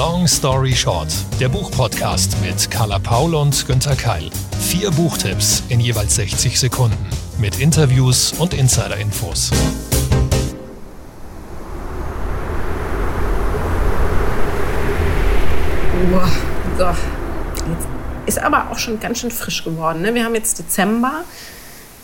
Long Story Short, der Buchpodcast mit Carla Paul und Günther Keil. Vier Buchtipps in jeweils 60 Sekunden mit Interviews und Insider-Infos. Boah, so. Jetzt ist aber auch schon ganz schön frisch geworden. Ne? Wir haben jetzt Dezember.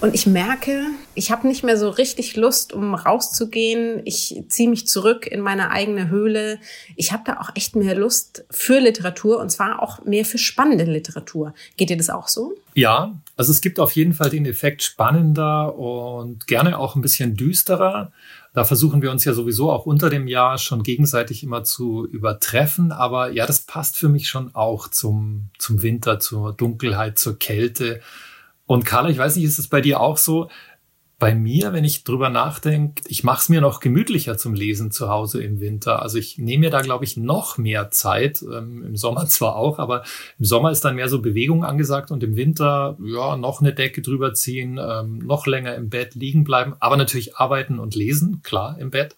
Und ich merke, ich habe nicht mehr so richtig Lust, um rauszugehen. Ich ziehe mich zurück in meine eigene Höhle. Ich habe da auch echt mehr Lust für Literatur und zwar auch mehr für spannende Literatur. Geht dir das auch so? Ja, also es gibt auf jeden Fall den Effekt spannender und gerne auch ein bisschen düsterer. Da versuchen wir uns ja sowieso auch unter dem Jahr schon gegenseitig immer zu übertreffen. Aber ja, das passt für mich schon auch zum, zum Winter, zur Dunkelheit, zur Kälte. Und Carla, ich weiß nicht, ist es bei dir auch so? Bei mir, wenn ich drüber nachdenke, ich mache es mir noch gemütlicher zum Lesen zu Hause im Winter. Also ich nehme mir da, glaube ich, noch mehr Zeit. Ähm, Im Sommer zwar auch, aber im Sommer ist dann mehr so Bewegung angesagt und im Winter, ja, noch eine Decke drüber ziehen, ähm, noch länger im Bett liegen bleiben, aber natürlich arbeiten und lesen, klar, im Bett.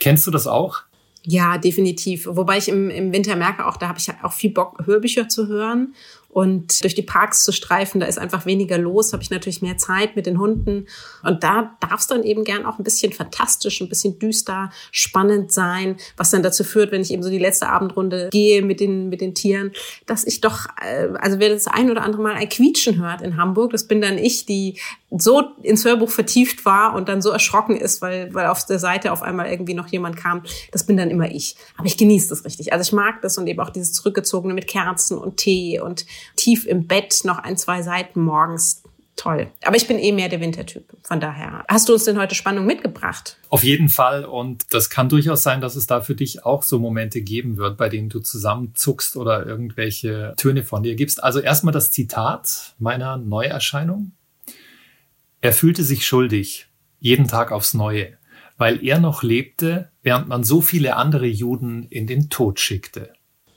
Kennst du das auch? Ja, definitiv. Wobei ich im, im Winter merke, auch da habe ich auch viel Bock, Hörbücher zu hören und durch die Parks zu streifen, da ist einfach weniger los, habe ich natürlich mehr Zeit mit den Hunden. Und da darf es dann eben gern auch ein bisschen fantastisch, ein bisschen düster, spannend sein, was dann dazu führt, wenn ich eben so die letzte Abendrunde gehe mit den, mit den Tieren, dass ich doch, äh, also wer das ein oder andere Mal ein Quietschen hört in Hamburg, das bin dann ich, die so ins Hörbuch vertieft war und dann so erschrocken ist, weil, weil auf der Seite auf einmal irgendwie noch jemand kam. Das bin dann immer ich. Aber ich genieße das richtig. Also ich mag das und eben auch dieses Zurückgezogene mit Kerzen und Tee und tief im Bett noch ein, zwei Seiten morgens. Toll. Aber ich bin eh mehr der Wintertyp. Von daher. Hast du uns denn heute Spannung mitgebracht? Auf jeden Fall. Und das kann durchaus sein, dass es da für dich auch so Momente geben wird, bei denen du zusammenzuckst oder irgendwelche Töne von dir gibst. Also erstmal das Zitat meiner Neuerscheinung. Er fühlte sich schuldig, jeden Tag aufs Neue, weil er noch lebte, während man so viele andere Juden in den Tod schickte.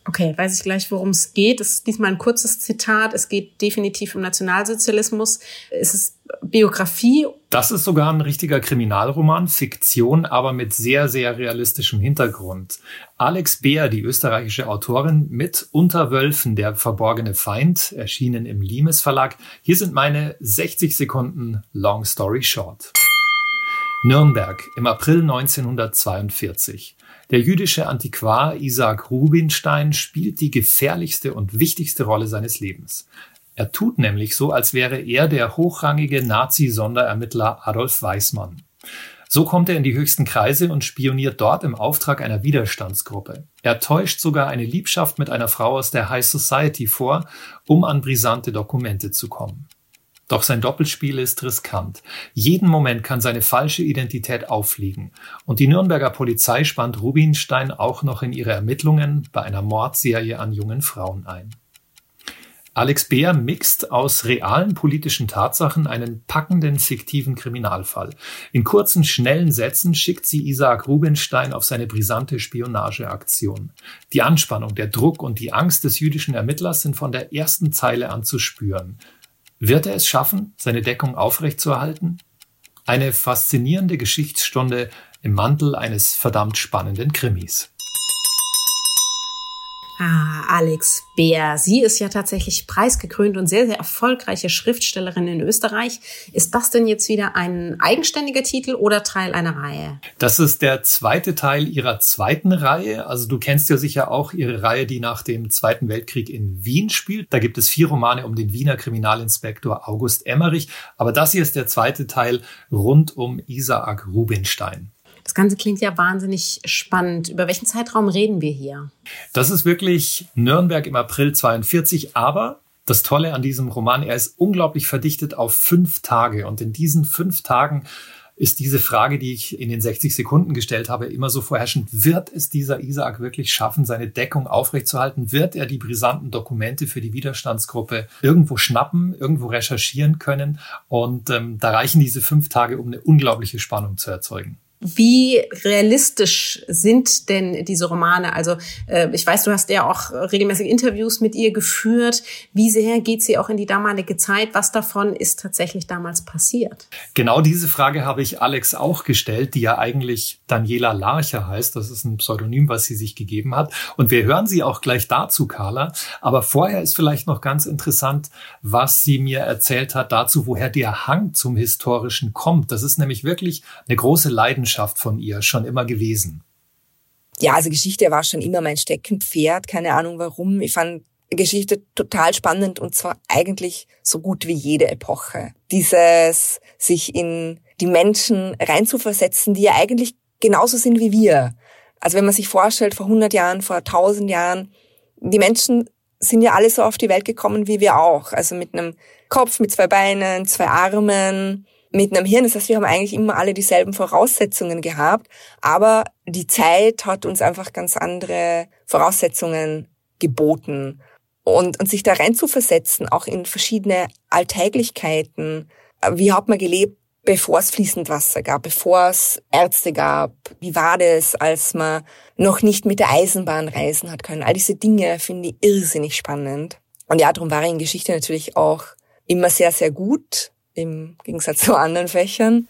Okay, weiß ich gleich, worum es geht. Es ist diesmal ein kurzes Zitat. Es geht definitiv um Nationalsozialismus. Es ist Biografie. Das ist sogar ein richtiger Kriminalroman, Fiktion, aber mit sehr, sehr realistischem Hintergrund. Alex Beer, die österreichische Autorin, mit Unter Wölfen, der verborgene Feind, erschienen im Limes Verlag. Hier sind meine 60 Sekunden Long Story Short. Nürnberg im April 1942. Der jüdische Antiquar Isaac Rubinstein spielt die gefährlichste und wichtigste Rolle seines Lebens. Er tut nämlich so, als wäre er der hochrangige Nazi-Sonderermittler Adolf Weismann. So kommt er in die höchsten Kreise und spioniert dort im Auftrag einer Widerstandsgruppe. Er täuscht sogar eine Liebschaft mit einer Frau aus der High Society vor, um an brisante Dokumente zu kommen. Doch sein Doppelspiel ist riskant. Jeden Moment kann seine falsche Identität auffliegen. Und die Nürnberger Polizei spannt Rubinstein auch noch in ihre Ermittlungen bei einer Mordserie an jungen Frauen ein. Alex Beer mixt aus realen politischen Tatsachen einen packenden fiktiven Kriminalfall. In kurzen, schnellen Sätzen schickt sie Isaac Rubinstein auf seine brisante Spionageaktion. Die Anspannung, der Druck und die Angst des jüdischen Ermittlers sind von der ersten Zeile an zu spüren. Wird er es schaffen, seine Deckung aufrechtzuerhalten? Eine faszinierende Geschichtsstunde im Mantel eines verdammt spannenden Krimis. Ah, Alex Bär. Sie ist ja tatsächlich preisgekrönt und sehr, sehr erfolgreiche Schriftstellerin in Österreich. Ist das denn jetzt wieder ein eigenständiger Titel oder Teil einer Reihe? Das ist der zweite Teil ihrer zweiten Reihe. Also du kennst ja sicher auch ihre Reihe, die nach dem Zweiten Weltkrieg in Wien spielt. Da gibt es vier Romane um den Wiener Kriminalinspektor August Emmerich. Aber das hier ist der zweite Teil rund um Isaac Rubinstein. Das Ganze klingt ja wahnsinnig spannend. Über welchen Zeitraum reden wir hier? Das ist wirklich Nürnberg im April 42, aber das Tolle an diesem Roman, er ist unglaublich verdichtet auf fünf Tage. Und in diesen fünf Tagen ist diese Frage, die ich in den 60 Sekunden gestellt habe, immer so vorherrschend. Wird es dieser Isaac wirklich schaffen, seine Deckung aufrechtzuerhalten? Wird er die brisanten Dokumente für die Widerstandsgruppe irgendwo schnappen, irgendwo recherchieren können? Und ähm, da reichen diese fünf Tage, um eine unglaubliche Spannung zu erzeugen. Wie realistisch sind denn diese Romane? Also äh, ich weiß, du hast ja auch regelmäßig Interviews mit ihr geführt. Wie sehr geht sie auch in die damalige Zeit? Was davon ist tatsächlich damals passiert? Genau diese Frage habe ich Alex auch gestellt, die ja eigentlich Daniela Larcher heißt. Das ist ein Pseudonym, was sie sich gegeben hat. Und wir hören sie auch gleich dazu, Carla. Aber vorher ist vielleicht noch ganz interessant, was sie mir erzählt hat dazu, woher der Hang zum Historischen kommt. Das ist nämlich wirklich eine große Leidenschaft Leidenschaft von ihr schon immer gewesen? Ja, also Geschichte war schon immer mein Steckenpferd. Keine Ahnung warum. Ich fand Geschichte total spannend und zwar eigentlich so gut wie jede Epoche. Dieses sich in die Menschen reinzuversetzen, die ja eigentlich genauso sind wie wir. Also wenn man sich vorstellt, vor 100 Jahren, vor 1000 Jahren, die Menschen sind ja alle so auf die Welt gekommen wie wir auch. Also mit einem Kopf, mit zwei Beinen, zwei Armen, mit einem Hirn. Das heißt, wir haben eigentlich immer alle dieselben Voraussetzungen gehabt, aber die Zeit hat uns einfach ganz andere Voraussetzungen geboten. Und, und sich da rein zu versetzen, auch in verschiedene Alltäglichkeiten. Wie hat man gelebt, bevor es fließend Wasser gab, bevor es Ärzte gab? Wie war das, als man noch nicht mit der Eisenbahn reisen hat können? All diese Dinge finde ich irrsinnig spannend. Und ja, darum war ich in Geschichte natürlich auch immer sehr, sehr gut im Gegensatz zu anderen Fächern.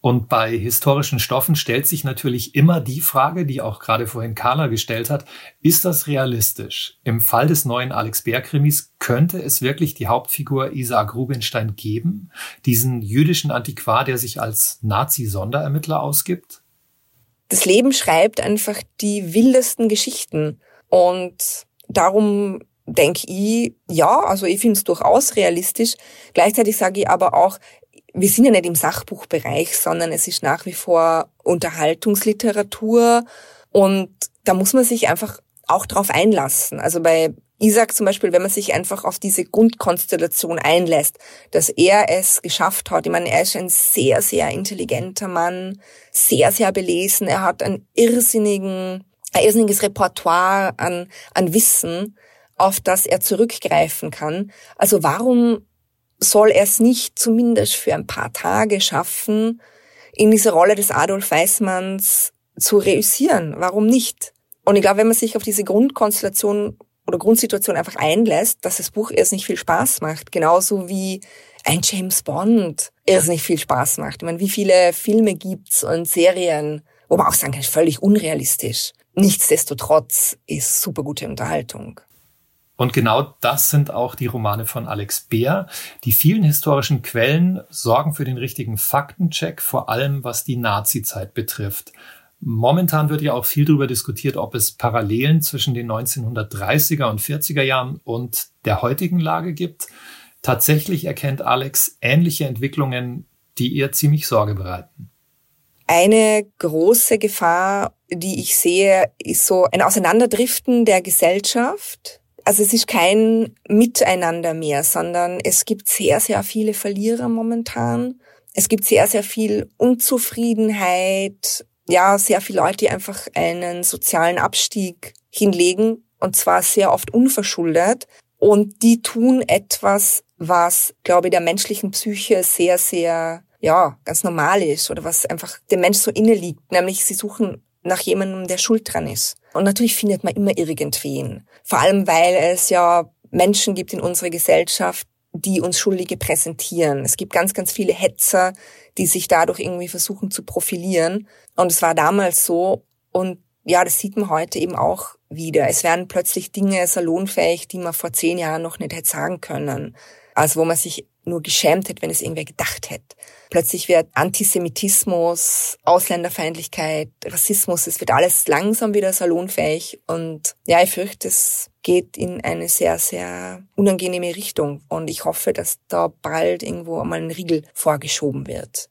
Und bei historischen Stoffen stellt sich natürlich immer die Frage, die auch gerade vorhin Carla gestellt hat, ist das realistisch? Im Fall des neuen Alex Bär Krimis könnte es wirklich die Hauptfigur Isaac Rubinstein geben, diesen jüdischen Antiquar, der sich als Nazi-Sonderermittler ausgibt? Das Leben schreibt einfach die wildesten Geschichten und darum denke ich, ja, also ich finde es durchaus realistisch. Gleichzeitig sage ich aber auch, wir sind ja nicht im Sachbuchbereich, sondern es ist nach wie vor Unterhaltungsliteratur und da muss man sich einfach auch drauf einlassen. Also bei Isaac zum Beispiel, wenn man sich einfach auf diese Grundkonstellation einlässt, dass er es geschafft hat. Ich meine, er ist ein sehr, sehr intelligenter Mann, sehr, sehr belesen. Er hat ein irrsinnigen, ein irrsinniges Repertoire an, an Wissen auf das er zurückgreifen kann. Also warum soll er es nicht zumindest für ein paar Tage schaffen, in dieser Rolle des Adolf Weißmanns zu reüssieren? Warum nicht? Und ich glaube, wenn man sich auf diese Grundkonstellation oder Grundsituation einfach einlässt, dass das Buch erst nicht viel Spaß macht. Genauso wie ein James Bond erst nicht viel Spaß macht. Ich meine, wie viele Filme gibt's und Serien, wo man auch sagen kann, völlig unrealistisch. Nichtsdestotrotz ist super gute Unterhaltung. Und genau das sind auch die Romane von Alex Beer. Die vielen historischen Quellen sorgen für den richtigen Faktencheck, vor allem was die Nazi-Zeit betrifft. Momentan wird ja auch viel darüber diskutiert, ob es Parallelen zwischen den 1930er und 40er Jahren und der heutigen Lage gibt. Tatsächlich erkennt Alex ähnliche Entwicklungen, die ihr ziemlich Sorge bereiten. Eine große Gefahr, die ich sehe, ist so ein Auseinanderdriften der Gesellschaft also es ist kein Miteinander mehr, sondern es gibt sehr, sehr viele Verlierer momentan. Es gibt sehr, sehr viel Unzufriedenheit, ja, sehr viele Leute, die einfach einen sozialen Abstieg hinlegen und zwar sehr oft unverschuldet. Und die tun etwas, was, glaube ich, der menschlichen Psyche sehr, sehr, ja, ganz normal ist oder was einfach dem Mensch so inne liegt. Nämlich sie suchen nach jemandem, der schuld dran ist. Und natürlich findet man immer irgendwen. Vor allem, weil es ja Menschen gibt in unserer Gesellschaft, die uns Schuldige präsentieren. Es gibt ganz, ganz viele Hetzer, die sich dadurch irgendwie versuchen zu profilieren. Und es war damals so. Und ja, das sieht man heute eben auch wieder. Es werden plötzlich Dinge salonfähig, die man vor zehn Jahren noch nicht hätte sagen können. Also wo man sich nur geschämt hätte, wenn es irgendwer gedacht hätte. Plötzlich wird Antisemitismus, Ausländerfeindlichkeit, Rassismus, es wird alles langsam wieder salonfähig. Und ja, ich fürchte, es geht in eine sehr, sehr unangenehme Richtung. Und ich hoffe, dass da bald irgendwo einmal ein Riegel vorgeschoben wird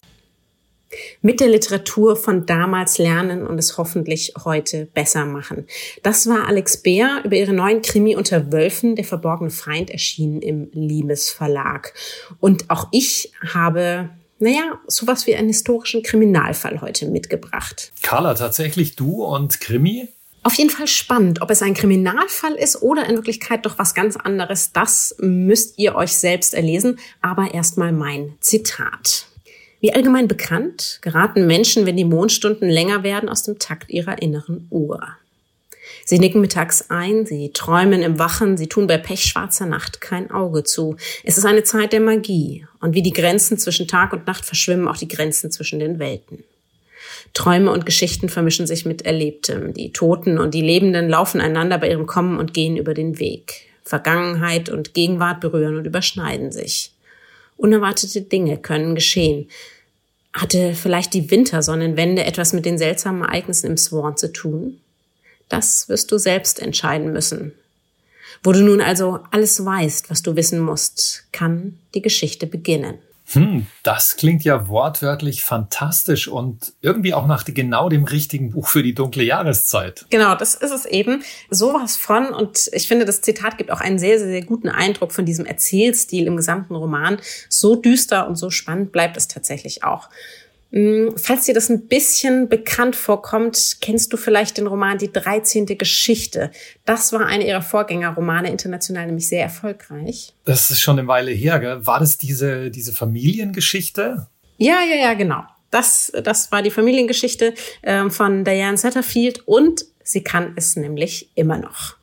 mit der Literatur von damals lernen und es hoffentlich heute besser machen. Das war Alex Beer über ihre neuen Krimi unter Wölfen, der verborgene Feind, erschienen im Limes Verlag. Und auch ich habe naja, sowas wie einen historischen Kriminalfall heute mitgebracht. Carla, tatsächlich du und Krimi? Auf jeden Fall spannend. Ob es ein Kriminalfall ist oder in Wirklichkeit doch was ganz anderes, das müsst ihr euch selbst erlesen. Aber erstmal mein Zitat. Wie allgemein bekannt, geraten Menschen, wenn die Mondstunden länger werden, aus dem Takt ihrer inneren Uhr. Sie nicken mittags ein, sie träumen im Wachen, sie tun bei pechschwarzer Nacht kein Auge zu. Es ist eine Zeit der Magie, und wie die Grenzen zwischen Tag und Nacht verschwimmen auch die Grenzen zwischen den Welten. Träume und Geschichten vermischen sich mit Erlebtem. Die Toten und die Lebenden laufen einander bei ihrem Kommen und Gehen über den Weg. Vergangenheit und Gegenwart berühren und überschneiden sich. Unerwartete Dinge können geschehen. Hatte vielleicht die Wintersonnenwende etwas mit den seltsamen Ereignissen im Swan zu tun? Das wirst du selbst entscheiden müssen. Wo du nun also alles weißt, was du wissen musst, kann die Geschichte beginnen. Hm, das klingt ja wortwörtlich fantastisch und irgendwie auch nach genau dem richtigen Buch für die dunkle Jahreszeit. Genau, das ist es eben. Sowas von. Und ich finde, das Zitat gibt auch einen sehr, sehr, sehr guten Eindruck von diesem Erzählstil im gesamten Roman. So düster und so spannend bleibt es tatsächlich auch. Hm, falls dir das ein bisschen bekannt vorkommt, kennst du vielleicht den Roman Die 13. Geschichte. Das war einer ihrer Vorgängerromane, international nämlich sehr erfolgreich. Das ist schon eine Weile her, gell? War das diese, diese Familiengeschichte? Ja, ja, ja, genau. Das, das war die Familiengeschichte äh, von Diane Satterfield und sie kann es nämlich immer noch.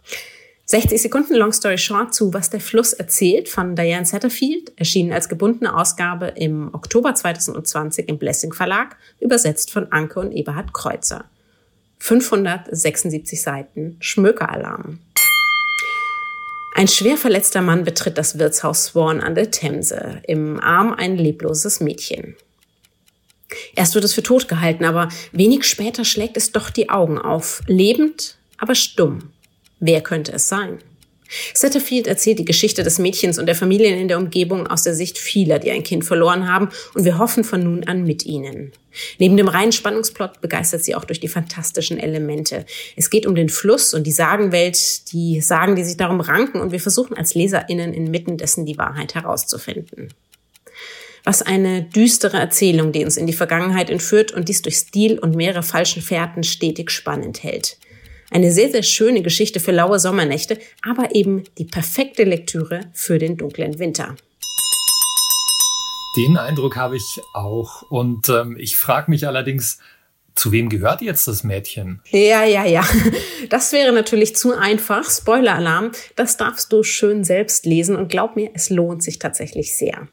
60 Sekunden Long Story Short zu Was der Fluss erzählt von Diane Satterfield, erschienen als gebundene Ausgabe im Oktober 2020 im Blessing Verlag, übersetzt von Anke und Eberhard Kreuzer. 576 Seiten Schmökeralarm. Ein schwer verletzter Mann betritt das Wirtshaus Swan an der Themse, im Arm ein lebloses Mädchen. Erst wird es für tot gehalten, aber wenig später schlägt es doch die Augen auf, lebend, aber stumm. Wer könnte es sein? Satterfield erzählt die Geschichte des Mädchens und der Familien in der Umgebung aus der Sicht vieler, die ein Kind verloren haben, und wir hoffen von nun an mit ihnen. Neben dem reinen Spannungsplot begeistert sie auch durch die fantastischen Elemente. Es geht um den Fluss und die Sagenwelt, die Sagen, die sich darum ranken, und wir versuchen als LeserInnen inmitten dessen die Wahrheit herauszufinden. Was eine düstere Erzählung, die uns in die Vergangenheit entführt und dies durch Stil und mehrere falschen Fährten stetig spannend hält. Eine sehr, sehr schöne Geschichte für laue Sommernächte, aber eben die perfekte Lektüre für den dunklen Winter. Den Eindruck habe ich auch. Und ähm, ich frage mich allerdings, zu wem gehört jetzt das Mädchen? Ja, ja, ja. Das wäre natürlich zu einfach. Spoiler-Alarm. Das darfst du schön selbst lesen und glaub mir, es lohnt sich tatsächlich sehr.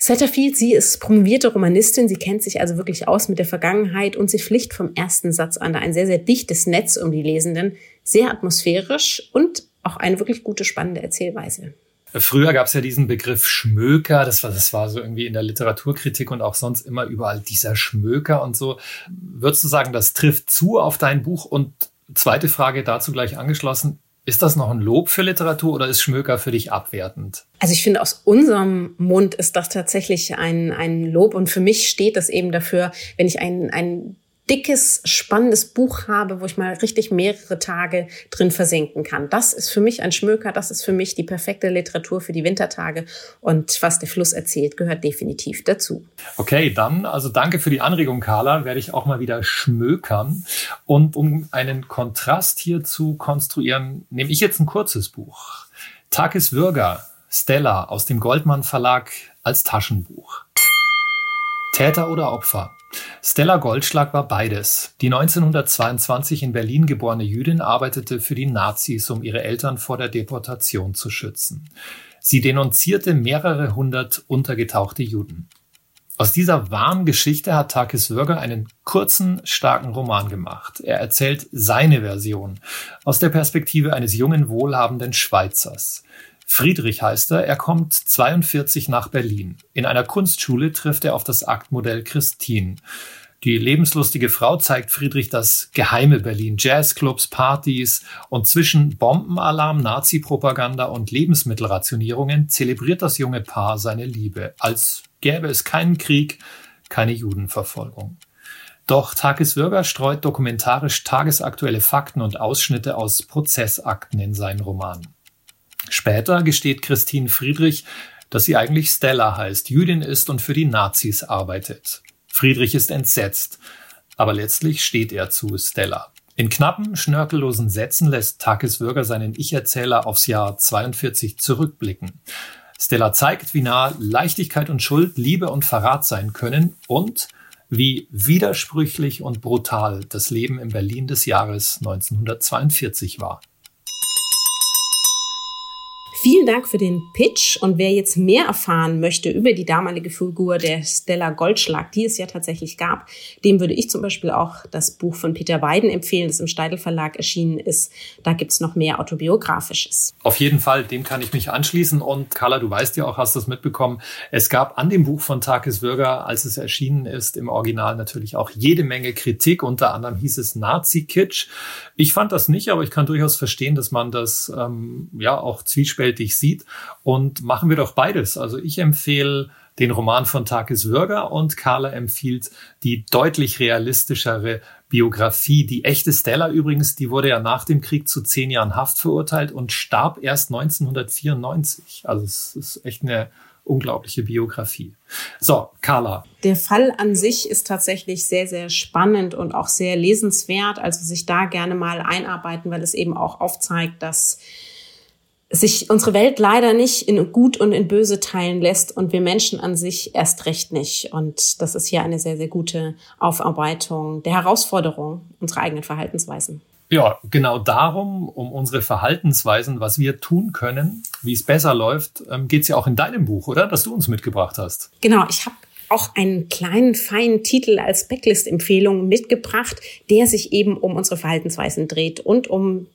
Satterfield, sie ist promovierte Romanistin, sie kennt sich also wirklich aus mit der Vergangenheit und sie pflicht vom ersten Satz an da ein sehr, sehr dichtes Netz um die Lesenden, sehr atmosphärisch und auch eine wirklich gute, spannende Erzählweise. Früher gab es ja diesen Begriff Schmöker, das war, das war so irgendwie in der Literaturkritik und auch sonst immer überall dieser Schmöker und so. Würdest du sagen, das trifft zu auf dein Buch? Und zweite Frage dazu gleich angeschlossen, ist das noch ein Lob für Literatur oder ist Schmöker für dich abwertend? Also ich finde, aus unserem Mund ist das tatsächlich ein, ein Lob und für mich steht das eben dafür, wenn ich ein, ein dickes, spannendes Buch habe, wo ich mal richtig mehrere Tage drin versinken kann. Das ist für mich ein Schmöker, das ist für mich die perfekte Literatur für die Wintertage. Und was der Fluss erzählt, gehört definitiv dazu. Okay, dann, also danke für die Anregung, Carla, werde ich auch mal wieder schmökern. Und um einen Kontrast hier zu konstruieren, nehme ich jetzt ein kurzes Buch. Takis Würger, Stella aus dem Goldmann Verlag als Taschenbuch. Täter oder Opfer? Stella Goldschlag war beides. Die 1922 in Berlin geborene Jüdin arbeitete für die Nazis, um ihre Eltern vor der Deportation zu schützen. Sie denunzierte mehrere hundert untergetauchte Juden. Aus dieser wahren Geschichte hat Takis Würger einen kurzen, starken Roman gemacht. Er erzählt seine Version aus der Perspektive eines jungen, wohlhabenden Schweizers. Friedrich heißt er, er kommt 42 nach Berlin. In einer Kunstschule trifft er auf das Aktmodell Christine. Die lebenslustige Frau zeigt Friedrich das geheime Berlin, Jazzclubs, Partys und zwischen Bombenalarm, Nazi-Propaganda und Lebensmittelrationierungen zelebriert das junge Paar seine Liebe, als gäbe es keinen Krieg, keine Judenverfolgung. Doch Takis Würger streut dokumentarisch tagesaktuelle Fakten und Ausschnitte aus Prozessakten in seinen Roman. Später gesteht Christine Friedrich, dass sie eigentlich Stella heißt, Jüdin ist und für die Nazis arbeitet. Friedrich ist entsetzt, aber letztlich steht er zu Stella. In knappen, schnörkellosen Sätzen lässt Takis Würger seinen Ich-Erzähler aufs Jahr 42 zurückblicken. Stella zeigt, wie nah Leichtigkeit und Schuld, Liebe und Verrat sein können und wie widersprüchlich und brutal das Leben in Berlin des Jahres 1942 war. Vielen Dank für den Pitch. Und wer jetzt mehr erfahren möchte über die damalige Figur der Stella Goldschlag, die es ja tatsächlich gab, dem würde ich zum Beispiel auch das Buch von Peter Weiden empfehlen, das im Steidel Verlag erschienen ist. Da gibt's noch mehr autobiografisches. Auf jeden Fall, dem kann ich mich anschließen. Und Carla, du weißt ja auch, hast das mitbekommen. Es gab an dem Buch von Takis Würger, als es erschienen ist, im Original natürlich auch jede Menge Kritik. Unter anderem hieß es Nazi-Kitsch. Ich fand das nicht, aber ich kann durchaus verstehen, dass man das ähm, ja auch zwiespältig vielfältig sieht. Und machen wir doch beides. Also ich empfehle den Roman von Takis Würger und Carla empfiehlt die deutlich realistischere Biografie. Die echte Stella übrigens, die wurde ja nach dem Krieg zu zehn Jahren Haft verurteilt und starb erst 1994. Also es ist echt eine unglaubliche Biografie. So, Carla. Der Fall an sich ist tatsächlich sehr, sehr spannend und auch sehr lesenswert. Also sich da gerne mal einarbeiten, weil es eben auch aufzeigt, dass sich unsere Welt leider nicht in gut und in böse teilen lässt und wir Menschen an sich erst recht nicht. Und das ist hier eine sehr, sehr gute Aufarbeitung der Herausforderung unserer eigenen Verhaltensweisen. Ja, genau darum, um unsere Verhaltensweisen, was wir tun können, wie es besser läuft, ähm, geht es ja auch in deinem Buch, oder? Das du uns mitgebracht hast. Genau, ich habe auch einen kleinen, feinen Titel als Backlist-Empfehlung mitgebracht, der sich eben um unsere Verhaltensweisen dreht und um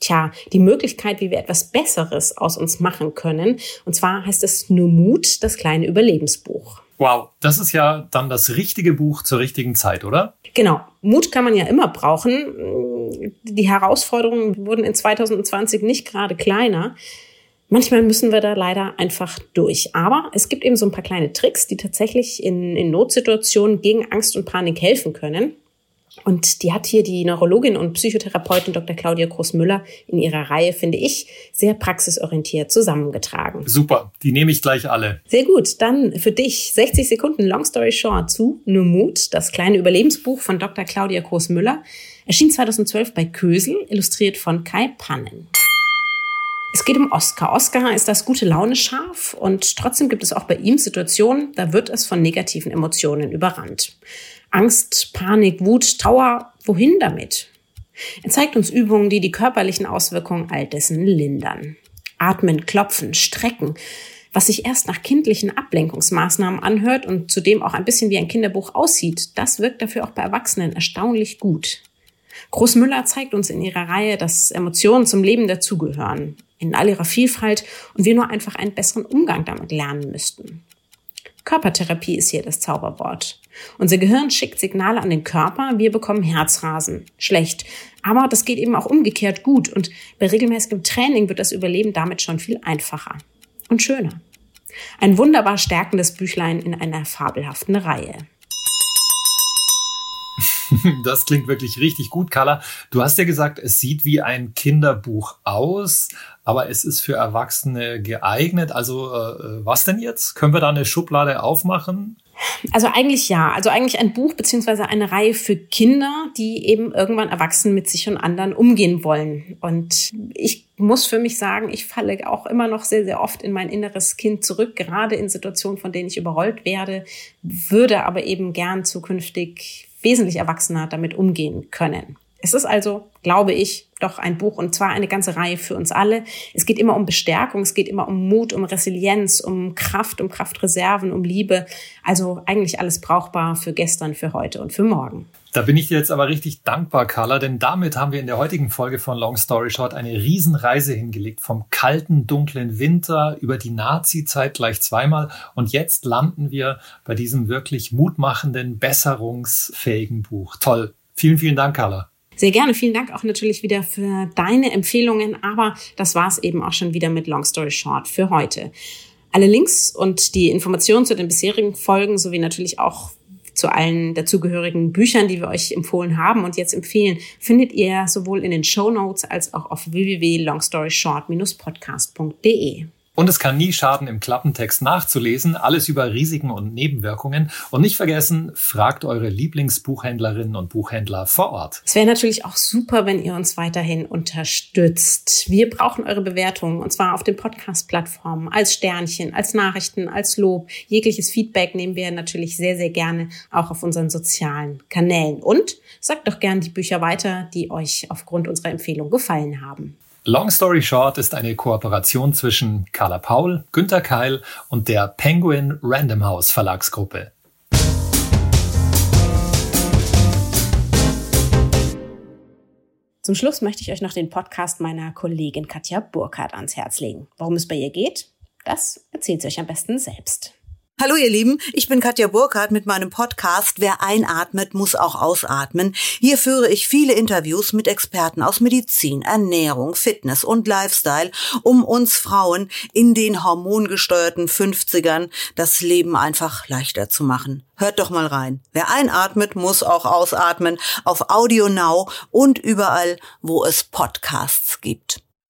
tja, die Möglichkeit, wie wir etwas Besseres aus uns machen können. Und zwar heißt es Nur Mut, das kleine Überlebensbuch. Wow, das ist ja dann das richtige Buch zur richtigen Zeit, oder? Genau. Mut kann man ja immer brauchen. Die Herausforderungen wurden in 2020 nicht gerade kleiner. Manchmal müssen wir da leider einfach durch. Aber es gibt eben so ein paar kleine Tricks, die tatsächlich in, in Notsituationen gegen Angst und Panik helfen können. Und die hat hier die Neurologin und Psychotherapeutin Dr. Claudia Groß-Müller in ihrer Reihe, finde ich, sehr praxisorientiert zusammengetragen. Super, die nehme ich gleich alle. Sehr gut, dann für dich 60 Sekunden Long Story Short zu Nur Mut, das kleine Überlebensbuch von Dr. Claudia Groß-Müller, erschien 2012 bei Kösel, illustriert von Kai Pannen. Es geht um Oscar. Oscar ist das gute Laune scharf und trotzdem gibt es auch bei ihm Situationen, da wird es von negativen Emotionen überrannt. Angst, Panik, Wut, Trauer, wohin damit? Er zeigt uns Übungen, die die körperlichen Auswirkungen all dessen lindern. Atmen, klopfen, strecken, was sich erst nach kindlichen Ablenkungsmaßnahmen anhört und zudem auch ein bisschen wie ein Kinderbuch aussieht, das wirkt dafür auch bei Erwachsenen erstaunlich gut. Großmüller zeigt uns in ihrer Reihe, dass Emotionen zum Leben dazugehören, in all ihrer Vielfalt und wir nur einfach einen besseren Umgang damit lernen müssten. Körpertherapie ist hier das Zauberwort. Unser Gehirn schickt Signale an den Körper, wir bekommen Herzrasen. Schlecht. Aber das geht eben auch umgekehrt gut und bei regelmäßigem Training wird das Überleben damit schon viel einfacher und schöner. Ein wunderbar stärkendes Büchlein in einer fabelhaften Reihe. Das klingt wirklich richtig gut, Carla. Du hast ja gesagt, es sieht wie ein Kinderbuch aus, aber es ist für Erwachsene geeignet. Also äh, was denn jetzt? Können wir da eine Schublade aufmachen? Also eigentlich ja. Also eigentlich ein Buch beziehungsweise eine Reihe für Kinder, die eben irgendwann erwachsen mit sich und anderen umgehen wollen. Und ich muss für mich sagen, ich falle auch immer noch sehr, sehr oft in mein inneres Kind zurück, gerade in Situationen, von denen ich überrollt werde, würde aber eben gern zukünftig wesentlich erwachsener damit umgehen können. Es ist also, glaube ich, doch ein Buch und zwar eine ganze Reihe für uns alle. Es geht immer um Bestärkung, es geht immer um Mut, um Resilienz, um Kraft, um Kraftreserven, um Liebe. Also eigentlich alles brauchbar für gestern, für heute und für morgen. Da bin ich dir jetzt aber richtig dankbar, Carla, denn damit haben wir in der heutigen Folge von Long Story Short eine Riesenreise hingelegt. Vom kalten, dunklen Winter über die Nazi-Zeit gleich zweimal. Und jetzt landen wir bei diesem wirklich mutmachenden, besserungsfähigen Buch. Toll. Vielen, vielen Dank, Carla. Sehr gerne. Vielen Dank auch natürlich wieder für deine Empfehlungen. Aber das war es eben auch schon wieder mit Long Story Short für heute. Alle Links und die Informationen zu den bisherigen Folgen sowie natürlich auch zu allen dazugehörigen Büchern, die wir euch empfohlen haben und jetzt empfehlen, findet ihr sowohl in den Show Notes als auch auf www.longstoryshort-podcast.de. Und es kann nie schaden, im Klappentext nachzulesen, alles über Risiken und Nebenwirkungen. Und nicht vergessen, fragt eure Lieblingsbuchhändlerinnen und Buchhändler vor Ort. Es wäre natürlich auch super, wenn ihr uns weiterhin unterstützt. Wir brauchen eure Bewertungen und zwar auf den Podcast-Plattformen als Sternchen, als Nachrichten, als Lob. Jegliches Feedback nehmen wir natürlich sehr, sehr gerne auch auf unseren sozialen Kanälen. Und sagt doch gern die Bücher weiter, die euch aufgrund unserer Empfehlung gefallen haben. Long Story Short ist eine Kooperation zwischen Carla Paul, Günter Keil und der Penguin Random House Verlagsgruppe. Zum Schluss möchte ich euch noch den Podcast meiner Kollegin Katja Burkhardt ans Herz legen. Worum es bei ihr geht, das erzählt sie euch am besten selbst. Hallo ihr Lieben, ich bin Katja Burkhardt mit meinem Podcast Wer einatmet, muss auch ausatmen. Hier führe ich viele Interviews mit Experten aus Medizin, Ernährung, Fitness und Lifestyle, um uns Frauen in den hormongesteuerten 50ern das Leben einfach leichter zu machen. Hört doch mal rein. Wer einatmet, muss auch ausatmen auf Audio Now und überall, wo es Podcasts gibt.